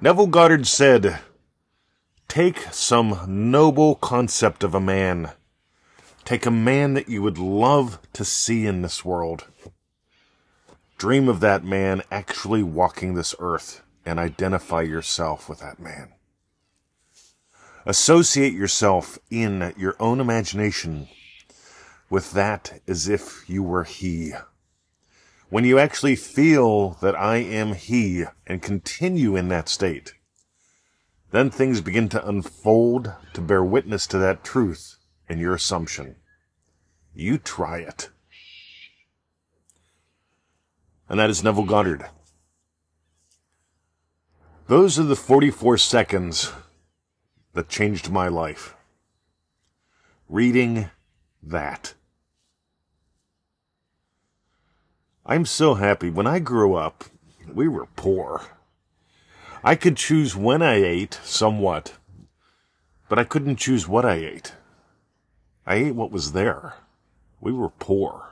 Neville Goddard said, Take some noble concept of a man. Take a man that you would love to see in this world. Dream of that man actually walking this earth and identify yourself with that man. Associate yourself in your own imagination with that as if you were he. When you actually feel that I am he and continue in that state, then things begin to unfold to bear witness to that truth in your assumption. You try it. And that is Neville Goddard. Those are the 44 seconds that changed my life. Reading that. I'm so happy. When I grew up, we were poor. I could choose when I ate, somewhat, but I couldn't choose what I ate. I ate what was there. We were poor.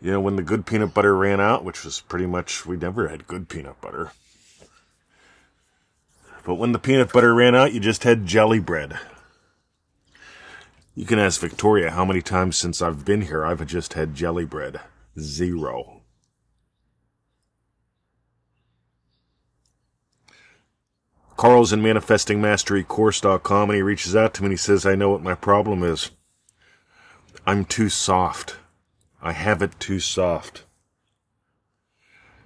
You know, when the good peanut butter ran out, which was pretty much, we never had good peanut butter. But when the peanut butter ran out, you just had jelly bread. You can ask Victoria how many times since I've been here I've just had jelly bread. Zero. Carl's in manifestingmasterycourse.com and he reaches out to me and he says, I know what my problem is. I'm too soft. I have it too soft.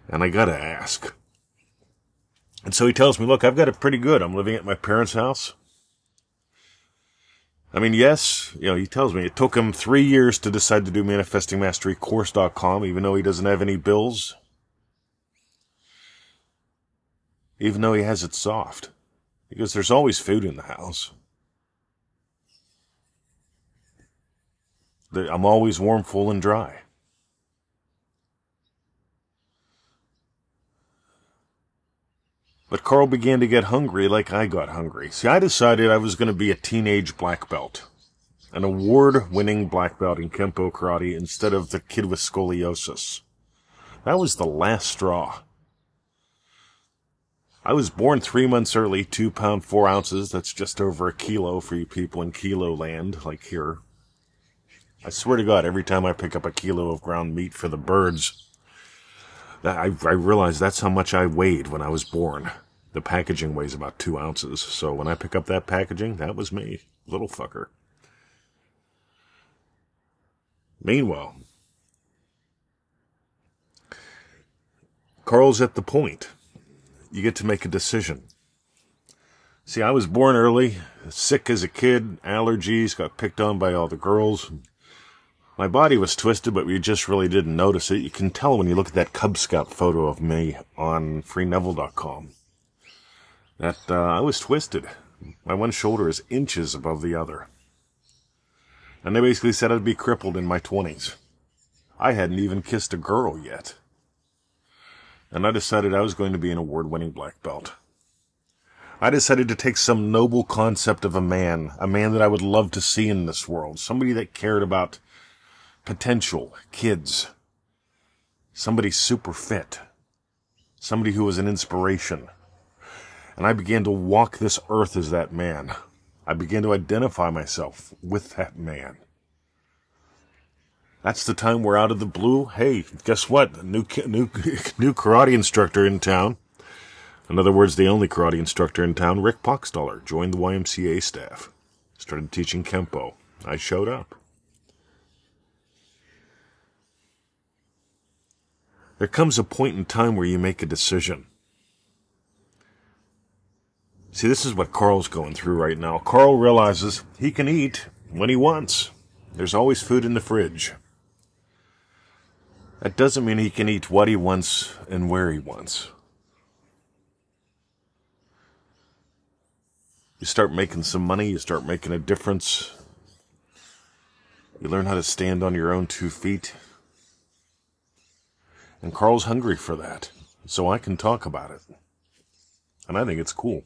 And I gotta ask. And so he tells me, look, I've got it pretty good. I'm living at my parents' house. I mean, yes, you know, he tells me it took him three years to decide to do manifestingmasterycourse.com, even though he doesn't have any bills. Even though he has it soft. Because there's always food in the house. I'm always warm, full, and dry. But Carl began to get hungry like I got hungry. See, I decided I was going to be a teenage black belt. An award winning black belt in Kempo karate instead of the kid with scoliosis. That was the last straw. I was born three months early, two pound four ounces. That's just over a kilo for you people in kilo land, like here. I swear to God, every time I pick up a kilo of ground meat for the birds, I, I realize that's how much I weighed when I was born. The packaging weighs about two ounces, so when I pick up that packaging, that was me, little fucker. Meanwhile, Carl's at the point. You get to make a decision. See, I was born early, sick as a kid, allergies, got picked on by all the girls, my body was twisted, but we just really didn't notice it. You can tell when you look at that Cub Scout photo of me on freeneville.com that uh, I was twisted. My one shoulder is inches above the other. And they basically said I'd be crippled in my 20s. I hadn't even kissed a girl yet. And I decided I was going to be an award winning black belt. I decided to take some noble concept of a man, a man that I would love to see in this world, somebody that cared about potential kids, somebody super fit, somebody who was an inspiration. And I began to walk this earth as that man. I began to identify myself with that man. That's the time we're out of the blue. Hey, guess what? New new new karate instructor in town. In other words, the only karate instructor in town, Rick Poxtaller, joined the YMCA staff. Started teaching Kempo. I showed up. There comes a point in time where you make a decision. See, this is what Carl's going through right now. Carl realizes he can eat when he wants. There's always food in the fridge. That doesn't mean he can eat what he wants and where he wants. You start making some money, you start making a difference. You learn how to stand on your own two feet. And Carl's hungry for that. So I can talk about it. And I think it's cool.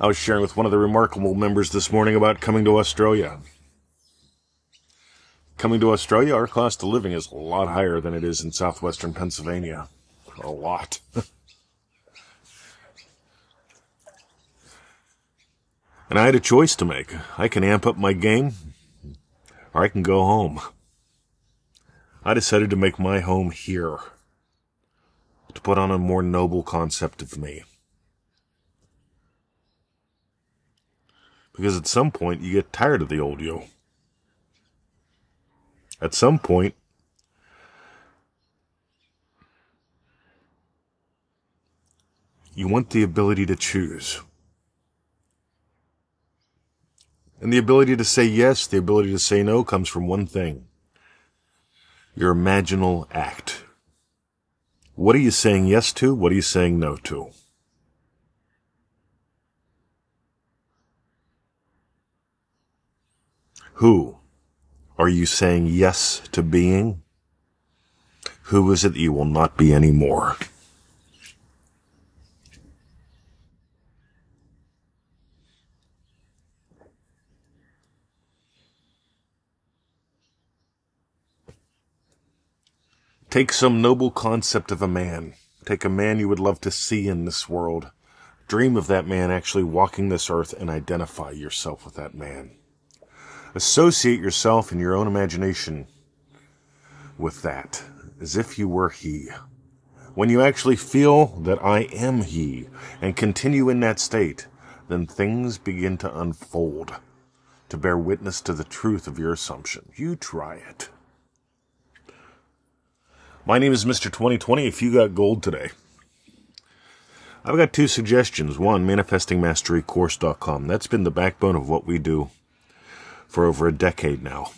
I was sharing with one of the remarkable members this morning about coming to Australia. coming to Australia, our cost of living is a lot higher than it is in southwestern Pennsylvania. A lot. and I had a choice to make. I can amp up my game, or I can go home. I decided to make my home here. To put on a more noble concept of me. Because at some point you get tired of the old you. At some point, you want the ability to choose. And the ability to say yes, the ability to say no comes from one thing. Your imaginal act. What are you saying yes to? What are you saying no to? Who are you saying yes to being? Who is it that you will not be anymore? Take some noble concept of a man. Take a man you would love to see in this world. Dream of that man actually walking this earth and identify yourself with that man. Associate yourself in your own imagination with that, as if you were he. When you actually feel that I am he and continue in that state, then things begin to unfold to bear witness to the truth of your assumption. You try it. My name is Mr. 2020 if you got gold today. I've got two suggestions. One, manifestingmasterycourse.com. That's been the backbone of what we do for over a decade now.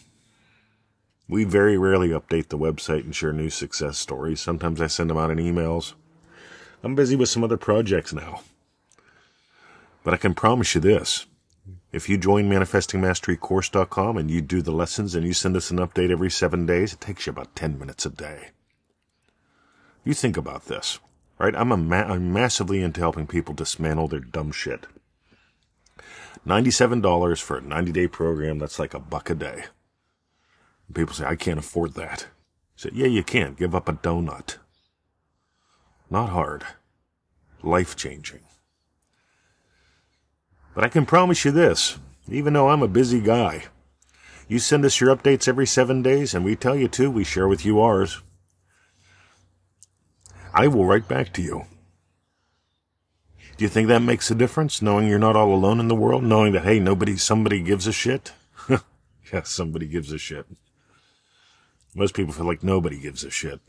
We very rarely update the website and share new success stories. Sometimes I send them out in emails. I'm busy with some other projects now. But I can promise you this. If you join manifestingmasterycourse.com and you do the lessons and you send us an update every seven days, it takes you about 10 minutes a day. You think about this, right? I'm a ma- I'm massively into helping people dismantle their dumb shit. $97 for a 90 day program, that's like a buck a day. People say, I can't afford that. I say, yeah, you can. Give up a donut. Not hard. Life changing. But I can promise you this, even though I'm a busy guy, you send us your updates every seven days, and we tell you to, we share with you ours. I will write back to you. Do you think that makes a difference, knowing you're not all alone in the world, knowing that, hey, nobody, somebody gives a shit? yeah, somebody gives a shit. Most people feel like nobody gives a shit.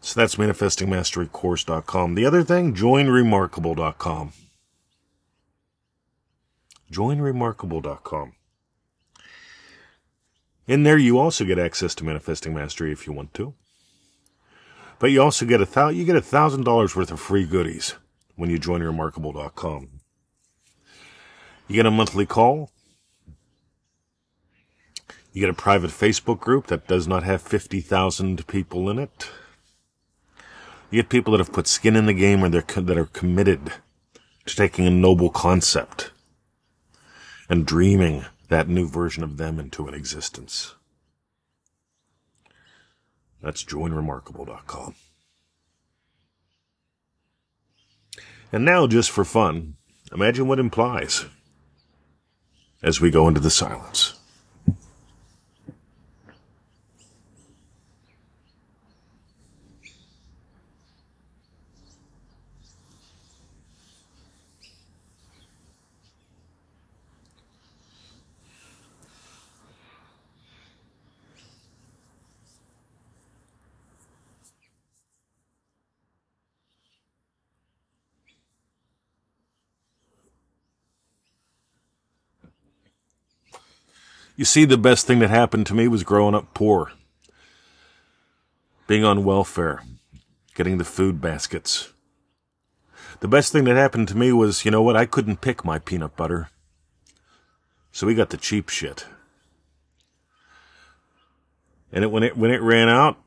So that's manifestingmasterycourse.com. The other thing, joinremarkable.com. Joinremarkable.com. In there, you also get access to Manifesting Mastery if you want to. But you also get a thousand, you get a thousand dollars worth of free goodies when you join remarkable.com. You get a monthly call. You get a private Facebook group that does not have 50,000 people in it. You get people that have put skin in the game or they're, that are committed to taking a noble concept and dreaming that new version of them into an existence. That's joinremarkable.com. And now, just for fun, imagine what implies as we go into the silence. You see, the best thing that happened to me was growing up poor. Being on welfare. Getting the food baskets. The best thing that happened to me was, you know what, I couldn't pick my peanut butter. So we got the cheap shit. And it, when it when it ran out,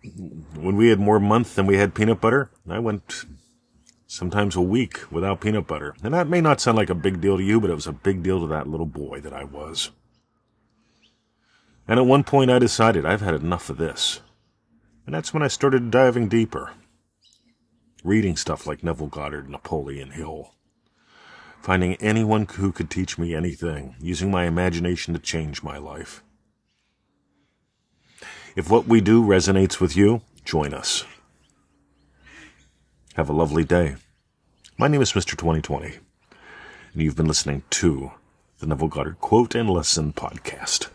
when we had more month than we had peanut butter, I went sometimes a week without peanut butter. And that may not sound like a big deal to you, but it was a big deal to that little boy that I was. And at one point I decided I've had enough of this. And that's when I started diving deeper. Reading stuff like Neville Goddard, Napoleon Hill. Finding anyone who could teach me anything, using my imagination to change my life. If what we do resonates with you, join us. Have a lovely day. My name is Mr. 2020, and you've been listening to the Neville Goddard Quote and Lesson Podcast.